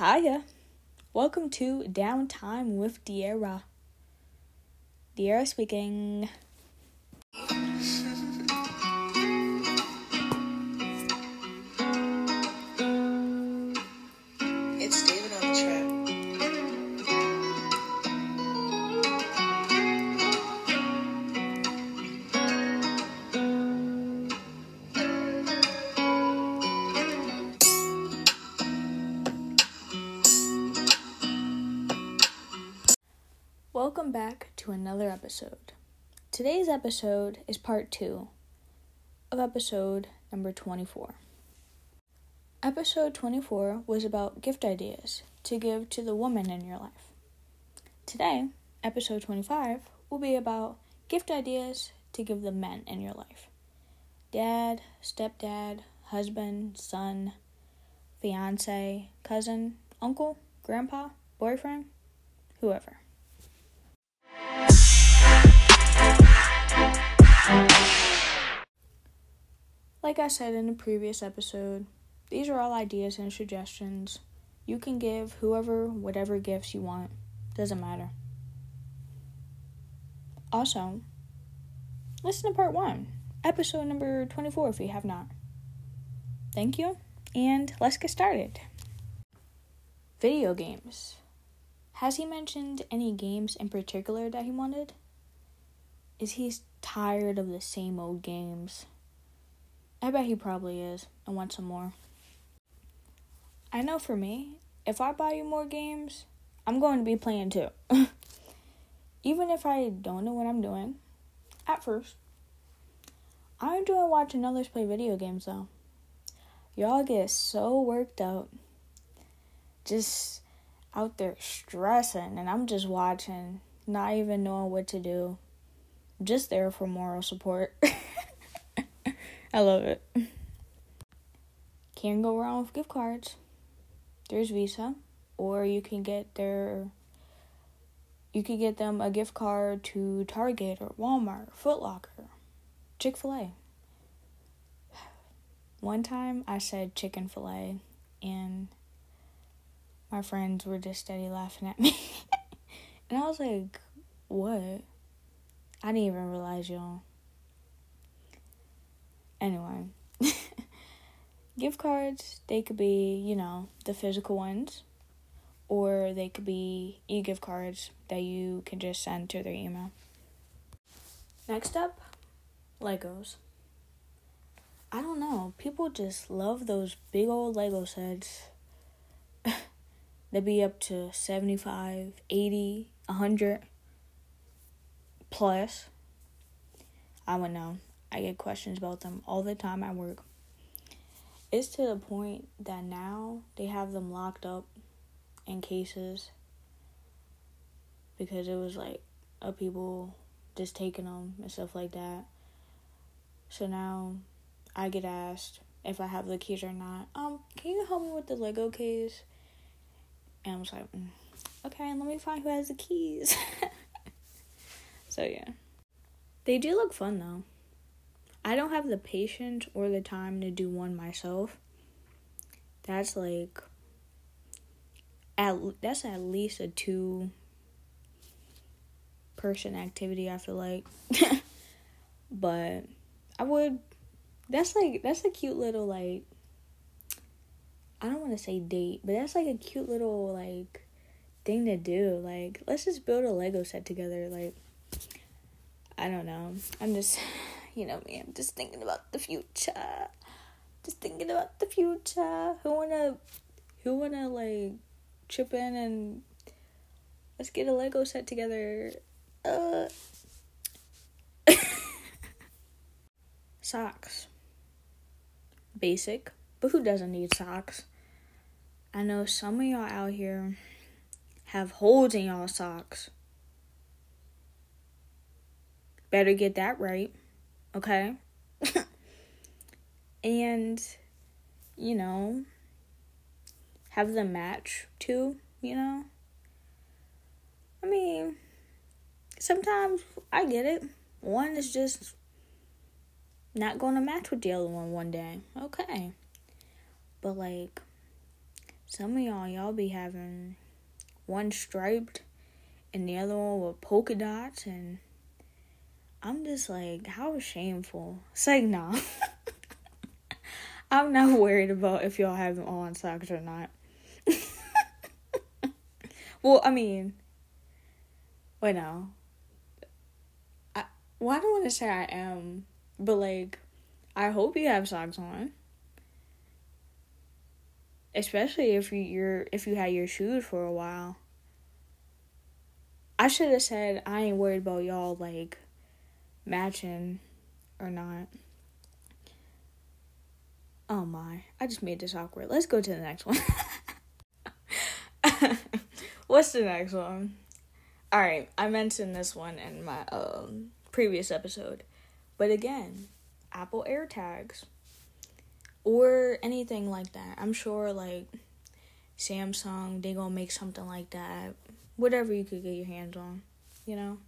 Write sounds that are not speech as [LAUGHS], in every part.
Hiya. Welcome to Downtime with Deayra. Deayra speaking. Episode. Today's episode is part two of episode number 24. Episode 24 was about gift ideas to give to the woman in your life. Today, episode 25 will be about gift ideas to give the men in your life dad, stepdad, husband, son, fiance, cousin, uncle, grandpa, boyfriend, whoever. Like I said in the previous episode, these are all ideas and suggestions. You can give whoever whatever gifts you want. Doesn't matter. Also, listen to part one, episode number 24 if you have not. Thank you, and let's get started. Video games. Has he mentioned any games in particular that he wanted? Is he tired of the same old games? I bet he probably is and wants some more. I know for me, if I buy you more games, I'm going to be playing too. [LAUGHS] Even if I don't know what I'm doing at first. I enjoy watching others play video games though. Y'all get so worked up. Just out there stressing, and I'm just watching, not even knowing what to do. Just there for moral support. [LAUGHS] I love it. Can't go wrong with gift cards. There's Visa, or you can get their you could get them a gift card to Target or Walmart, Foot Locker, Chick Fil A. One time I said chicken fillet, and my friends were just steady laughing at me, [LAUGHS] and I was like, "What?" I didn't even realize y'all. Anyway, [LAUGHS] gift cards, they could be, you know, the physical ones, or they could be e gift cards that you can just send to their email. Next up, Legos. I don't know, people just love those big old Lego sets. [LAUGHS] They'd be up to 75, 80, 100 plus. I would know. I get questions about them all the time at work. It's to the point that now they have them locked up in cases because it was like of people just taking them and stuff like that. So now I get asked if I have the keys or not. Um, can you help me with the Lego case? And I was like, mm, okay, let me find who has the keys. [LAUGHS] so yeah. They do look fun though. I don't have the patience or the time to do one myself. That's like at that's at least a two person activity I feel like. [LAUGHS] but I would that's like that's a cute little like I don't want to say date, but that's like a cute little like thing to do. Like let's just build a Lego set together like I don't know. I'm just, [LAUGHS] you know me, I'm just thinking about the future. Just thinking about the future. Who wanna, who wanna like chip in and let's get a Lego set together. Uh. [LAUGHS] socks. Basic, but who doesn't need socks? I know some of y'all out here have holes in y'all socks. Better get that right, okay? [LAUGHS] and, you know, have them match too, you know? I mean, sometimes I get it. One is just not going to match with the other one one day. Okay. But, like, some of y'all, y'all be having one striped and the other one with polka dots, and I'm just like, how shameful. It's like, nah. [LAUGHS] I'm not worried about if y'all have them on socks or not. [LAUGHS] well, I mean, wait, no. I, well, I don't want to say I am, but like, I hope you have socks on. Especially if you, you're if you had your shoes for a while. I should have said I ain't worried about y'all like matching or not. Oh my, I just made this awkward. Let's go to the next one. [LAUGHS] What's the next one? All right, I mentioned this one in my um, previous episode. But again, Apple AirTags or anything like that. I'm sure like Samsung, they gonna make something like that. Whatever you could get your hands on, you know.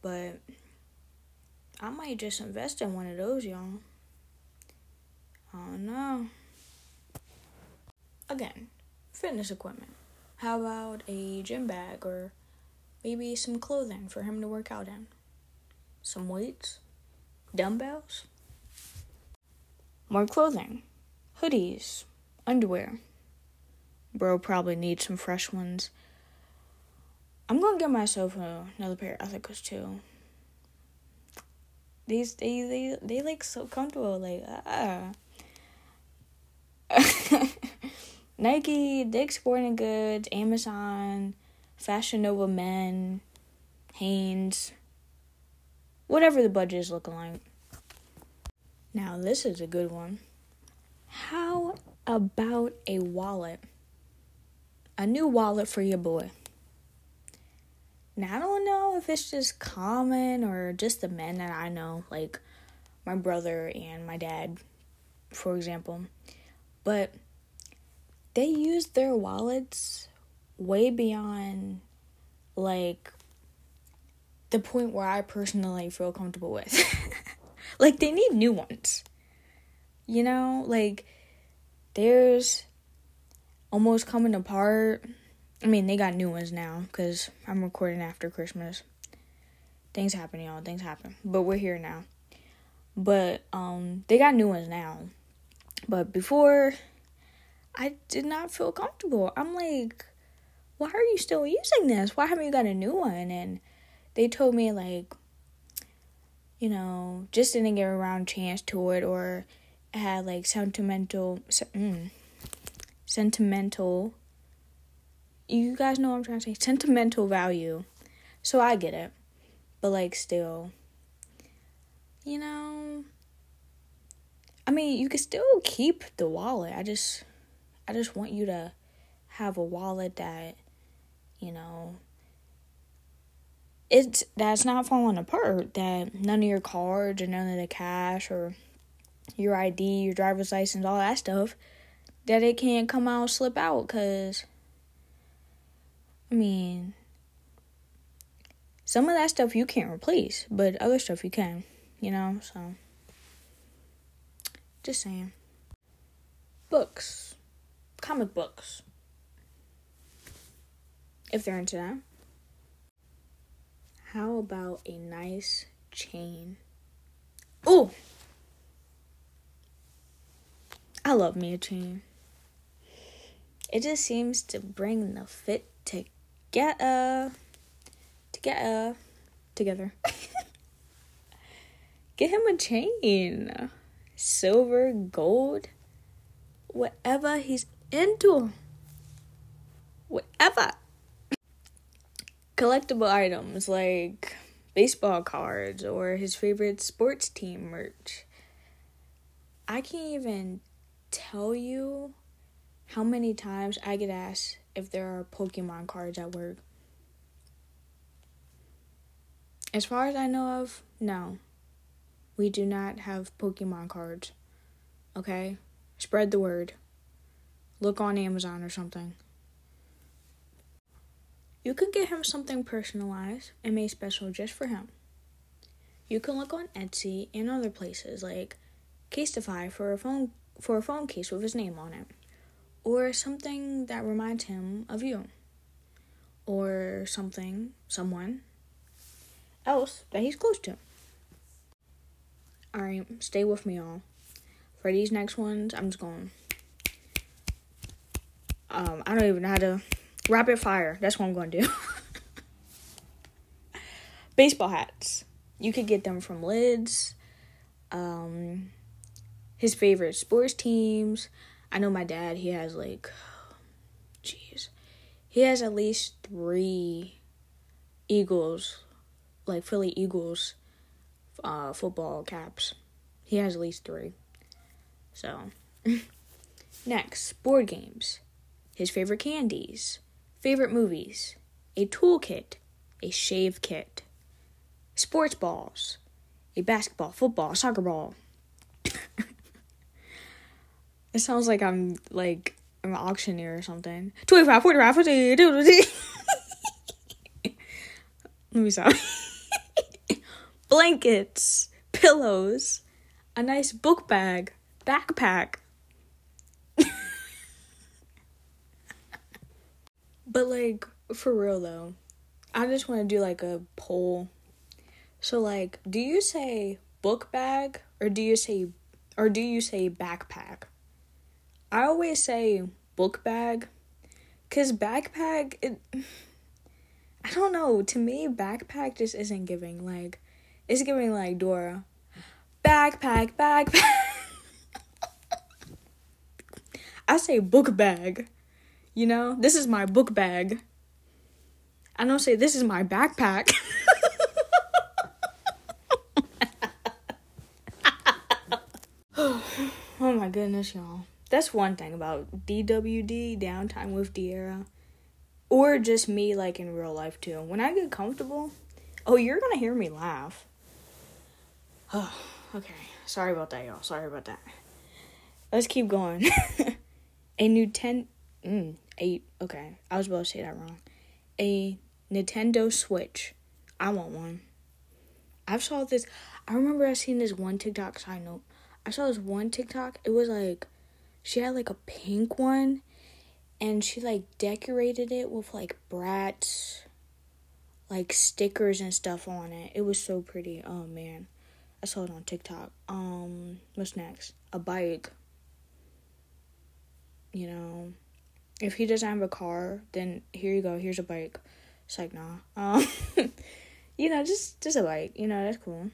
But I might just invest in one of those, y'all. Oh no. Again, fitness equipment. How about a gym bag or maybe some clothing for him to work out in? Some weights? Dumbbells? More clothing. Hoodies. Underwear. Bro probably needs some fresh ones. I'm gonna get myself another pair of Ethikas too. These they they they like so comfortable like ah. [LAUGHS] Nike, Dick's Sporting Goods, Amazon, Fashion Nova Men, Hanes, whatever the budget is looking like. Now, this is a good one. How about a wallet? A new wallet for your boy. Now, I don't know if it's just common or just the men that I know, like my brother and my dad, for example. But they use their wallets way beyond like the point where I personally feel comfortable with. [LAUGHS] like they need new ones. You know, like there's almost coming apart. I mean, they got new ones now cuz I'm recording after Christmas. Things happen, y'all. Things happen. But we're here now. But um they got new ones now. But before, I did not feel comfortable. I'm like, why are you still using this? Why haven't you got a new one? And they told me, like, you know, just didn't get around chance to it or had like sentimental, mm, sentimental. You guys know what I'm trying to say? Sentimental value. So I get it. But like, still, you know, I mean, you can still keep the wallet. I just I just want you to have a wallet that you know it's that's not falling apart that none of your cards or none of the cash or your ID, your driver's license, all that stuff that it can't come out slip out cuz I mean some of that stuff you can't replace, but other stuff you can, you know, so just saying. Books. Comic books. If they're into that. How about a nice chain? Ooh! I love me a chain. It just seems to bring the fit together. Together. [LAUGHS] Together. Get him a chain silver, gold, whatever he's into. Whatever. Collectible items like baseball cards or his favorite sports team merch. I can't even tell you how many times I get asked if there are Pokemon cards at work. As far as I know of, no we do not have Pokemon cards. Okay? Spread the word. Look on Amazon or something. You can get him something personalized and made special just for him. You can look on Etsy and other places like Casetify for a phone for a phone case with his name on it. Or something that reminds him of you, or something, someone else that he's close to. Alright, stay with me, all. For these next ones, I'm just going. Um, I don't even know how to. Rapid fire. That's what I'm going to do. [LAUGHS] Baseball hats. You could get them from Lids. Um, his favorite sports teams. I know my dad, he has like, jeez, he has at least three Eagles, like Philly Eagles, uh, football caps. He has at least three. So, [LAUGHS] next, board games. His favorite candies, favorite movies, a toolkit, a shave kit, sports balls, a basketball, football, soccer ball. [LAUGHS] it sounds like I'm like I'm an auctioneer or something. 25, 45, 50, 50. Let me stop. Blankets, pillows, a nice book bag, backpack. but like for real though, I just want to do like a poll so like, do you say book bag or do you say or do you say backpack? I always say book bag cuz backpack it I don't know, to me backpack just isn't giving like it's giving like Dora. Backpack, backpack. [LAUGHS] I say book bag. You know, this is my book bag. I don't say this is my backpack. [LAUGHS] [SIGHS] Oh my goodness, y'all. That's one thing about DWD, downtime with Deayra. Or just me, like in real life, too. When I get comfortable, oh, you're gonna hear me laugh. Oh, [SIGHS] okay. Sorry about that, y'all. Sorry about that. Let's keep going. [LAUGHS] a new 10. Mm, 8. Okay. I was about to say that wrong. A Nintendo Switch. I want one. I've saw this. I remember I seen this one TikTok side note I saw this one TikTok. It was like she had like a pink one and she like decorated it with like Bratz like stickers and stuff on it. It was so pretty. Oh man. I saw it on TikTok. Um what's next? A bike. You know, if he doesn't have a car, then here you go. Here's a bike. It's like nah. Um, [LAUGHS] you know, just just a bike. You know, that's cool.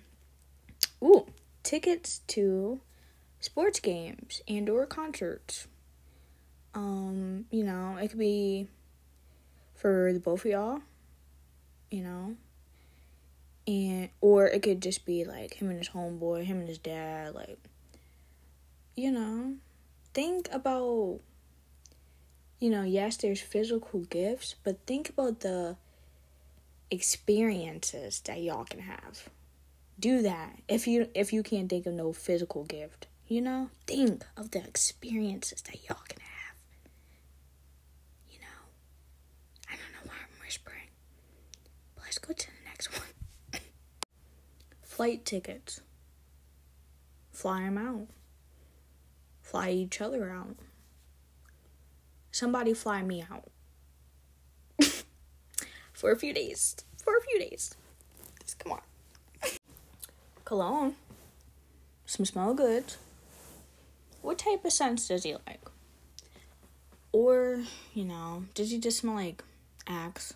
Ooh, tickets to sports games and or concerts. Um, you know, it could be for the both of y'all, you know. And or it could just be like him and his homeboy, him and his dad, like you know. Think about you know, yes, there's physical gifts, but think about the experiences that y'all can have do that if you if you can't think of no physical gift you know think of the experiences that y'all can have. You know i don't know why i'm whispering but let's go to the next one. [LAUGHS] Flight tickets. Fly them out. Fly each other out. Somebody fly me out. [LAUGHS] For a few days. For a few days. Just come on. [LAUGHS] Cologne, some smell goods. What type of scents does he like? Or, you know, does he just smell like Axe?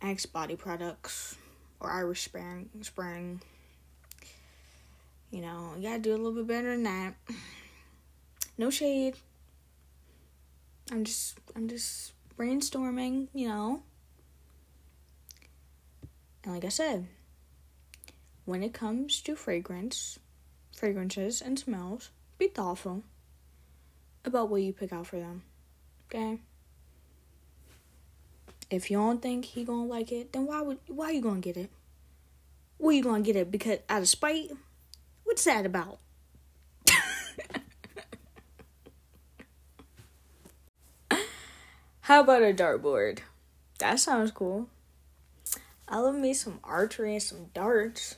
Axe body products or Irish Spring Spring. You know, you gotta do a little bit better than that. No shade. I'm just I'm just brainstorming, you know. And like I said, when it comes to fragrance, fragrances and smells, be thoughtful about what you pick out for them. Okay? If you don't think he gonna like it, then why would why you gonna get it? Why you gonna get it because out of spite? What's that about? [LAUGHS] How about a dartboard? That sounds cool. I love me some archery and some darts.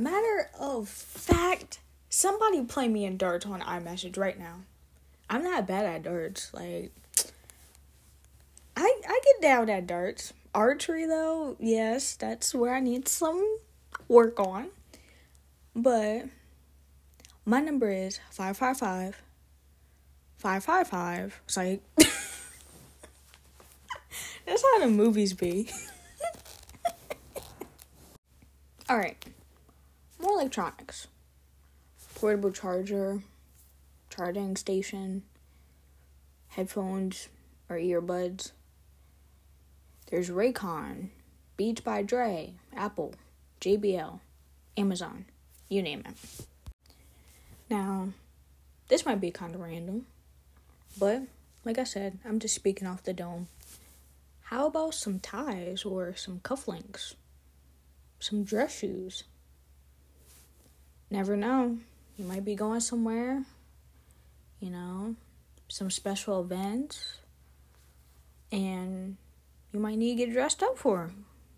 Matter of fact, somebody play me in darts on iMessage right now. I'm not bad at darts. Like I I get down at darts. Archery though, yes, that's where I need some work on. But my number is 555 555. It's like [LAUGHS] That's how the movies be. [LAUGHS] Alright. More electronics. Portable charger, charging station, headphones or earbuds. There's Raycon, Beats by Dre, Apple, JBL, Amazon, you name it. Now, this might be kind of random, but like I said, I'm just speaking off the dome. How about some ties or some cufflinks? Some dress shoes? Never know. You might be going somewhere, you know, some special events, and you might need to get dressed up for.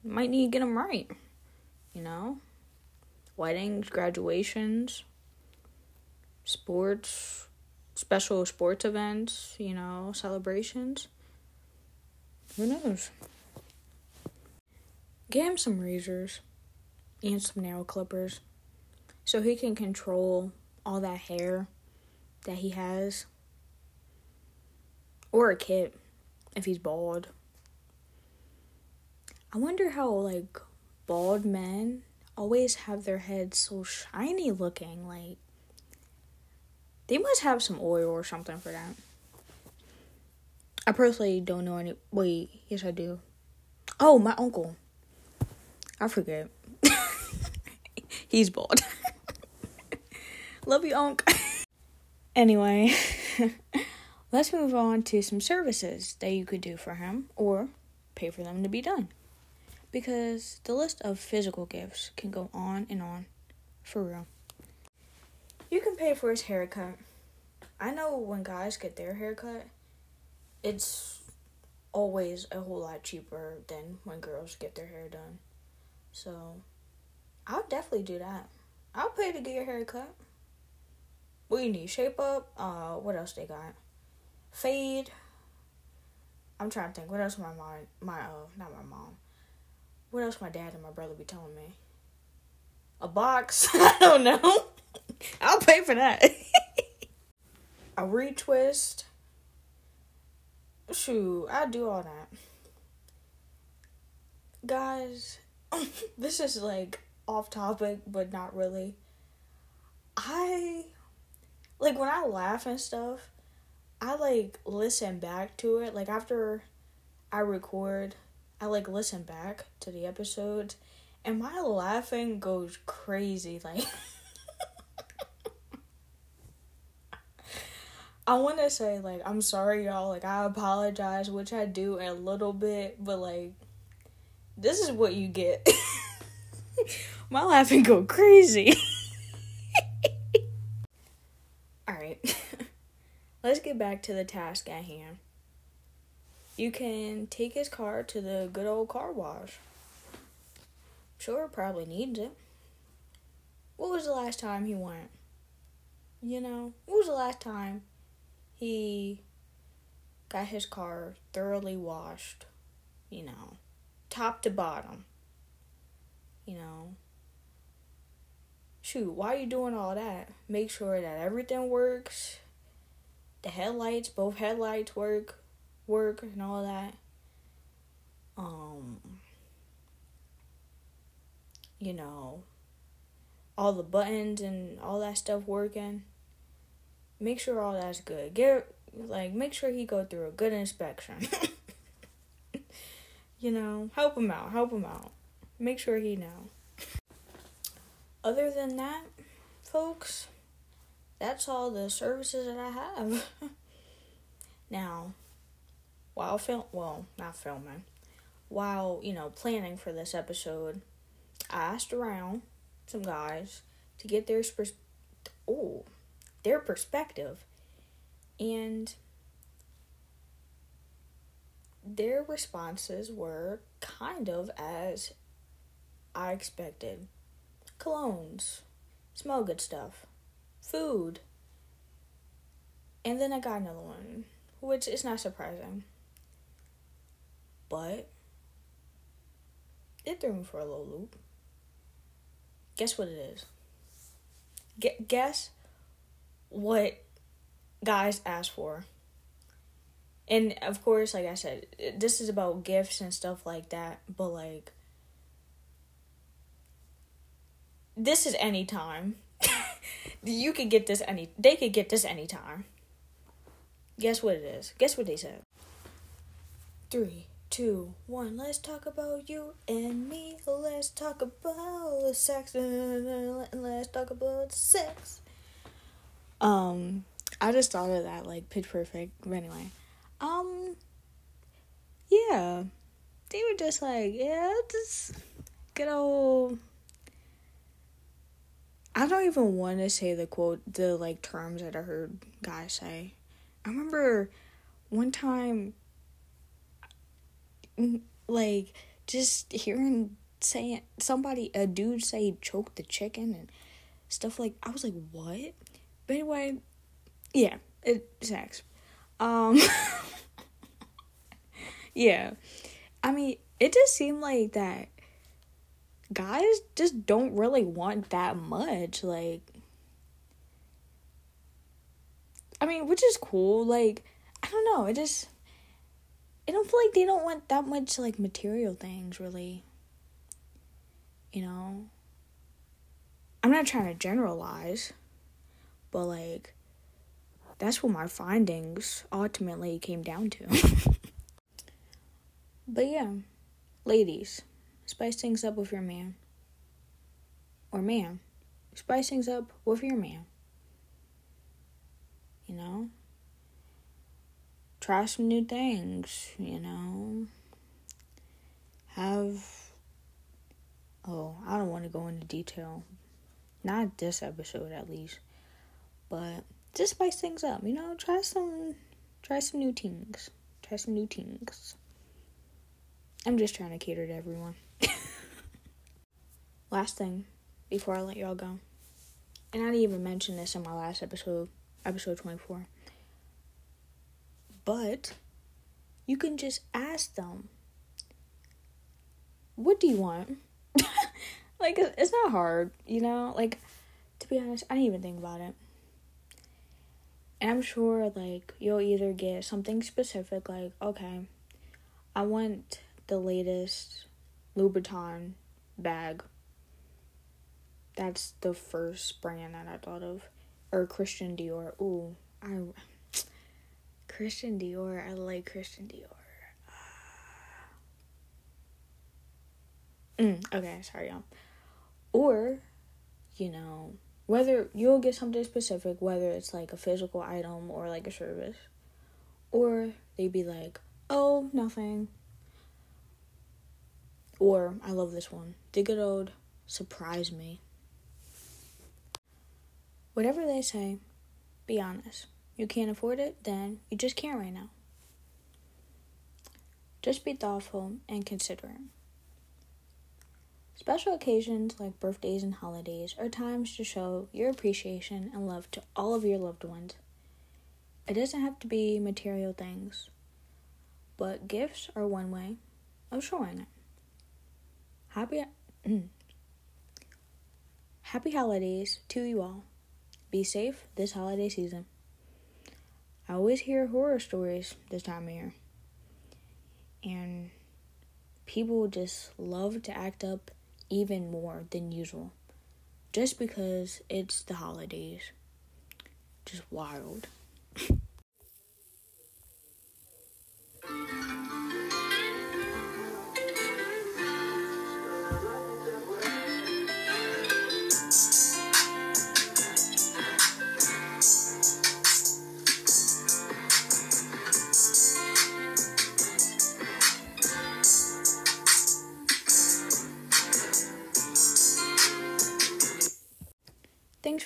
You might need to get them right, you know? Weddings, graduations, sports, special sports events, you know, celebrations. Who knows? Get him some razors and some nail clippers so he can control all that hair that he has. Or a kit if he's bald. I wonder how, like, bald men always have their heads so shiny looking. Like, they must have some oil or something for that. I personally don't know any. Wait, yes, I do. Oh, my uncle. I forget. [LAUGHS] He's bald. [LAUGHS] Love you, Unc. [LAUGHS] anyway, [LAUGHS] let's move on to some services that you could do for him or pay for them to be done. Because the list of physical gifts can go on and on. For real. You can pay for his haircut. I know when guys get their haircut, it's always a whole lot cheaper than when girls get their hair done. So, I'll definitely do that. I'll pay to get your hair cut. You need? Shape up. Uh, what else they got? Fade. I'm trying to think. What else my mom, my uh, not my mom. What else my dad and my brother be telling me? A box. [LAUGHS] I don't know. I'll pay for that. [LAUGHS] a retwist shoot, I do all that. Guys, [LAUGHS] this is like off topic, but not really. I like when I laugh and stuff, I like listen back to it. Like after I record, I like listen back to the episodes and my laughing goes crazy like [LAUGHS] I want to say like I'm sorry y'all like I apologize which I do a little bit but like this is what you get. [LAUGHS] My laughing go crazy. [LAUGHS] All right. Let's get back to the task at hand. You can take his car to the good old car wash. Sure, probably needs it. What was the last time he went? You know, what was the last time he got his car thoroughly washed, you know, top to bottom. You know, shoot, why are you doing all that? Make sure that everything works. The headlights, both headlights work, work and all that. Um, you know, all the buttons and all that stuff working make sure all that's good. Get like make sure he go through a good inspection. [LAUGHS] you know, help him out, help him out. Make sure he know. Other than that, folks, that's all the services that I have. [LAUGHS] now, while film well, not filming, while, you know, planning for this episode, I asked around some guys to get their pers- oh their perspective and their responses were kind of as I expected. Colognes, smell good stuff, food, And then I got another one, which is not surprising. But it threw me for a little loop. Guess what it is? Gu- guess what guys ask for. And of course, like I said, this is about gifts and stuff like that, but like this is anytime. [LAUGHS] you could get this any they could get this anytime. Guess what it is? Guess what they said? Three, two, one. Let's talk about you and me. Let's talk about sex. Let's talk about sex. Um, I just thought of that like pitch perfect. But anyway, um, yeah, they were just like, yeah, just good old. I don't even want to say the quote, the like terms that I heard guys say. I remember one time, mm, like, just hearing saying somebody, a dude say choke the chicken and stuff like. I was like, what? But anyway, yeah, it sucks. Um, [LAUGHS] yeah, I mean, it does seem like that guys just don't really want that much. Like, I mean, which is cool. Like, I don't know. It just, I don't feel like they don't want that much like material things, really. You know, I'm not trying to generalize, but like, that's what my findings ultimately came down to. [LAUGHS] but yeah, ladies, spice things up with your man. Or man, spice things up with your man. You know? Try some new things, you know? Have. Oh, I don't want to go into detail. Not this episode, at least. But just spice things up, you know? Try some. Try some new things. Try some new things. I'm just trying to cater to everyone. [LAUGHS] Last thing before I let y'all go. And I didn't even mention this in my last episode, episode 24. But you can just ask them, what do you want? [LAUGHS] like, it's not hard, you know? Like, to be honest, I didn't even think about it. And I'm sure, like, you'll either get something specific, like, okay, I want the latest Louboutin bag. That's the first brand that I thought of. Or Christian Dior. Ooh, I Christian Dior. I like Christian Dior. Mm, okay, sorry, y'all. Or, you know, whether you'll get something specific, whether it's like a physical item or like a service, or they'd be like, oh, nothing. Or, I love this one, old surprise me. Whatever they say, be honest. You can't afford it, then you just can't right now. Just be thoughtful and considerate. Special occasions like birthdays and holidays are times to show your appreciation and love to all of your loved ones. It doesn't have to be material things, but gifts are one way of showing it. Happy mm. Happy holidays to you all. Be safe this holiday season. I always hear horror stories this time of year. And people just love to act up even more than usual just because it's the holidays. Just wild. [LAUGHS]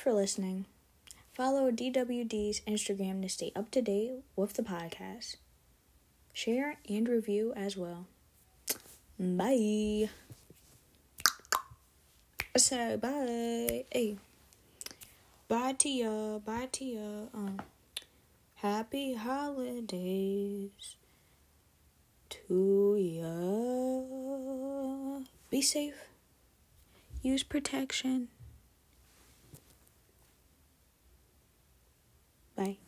for listening. Follow DWD's Instagram to stay up to date with the podcast. Share and review as well. Bye. So bye. Hey. Bye to ya. Bye to ya. Um. Happy holidays to ya. Be safe. Use protection. Bye.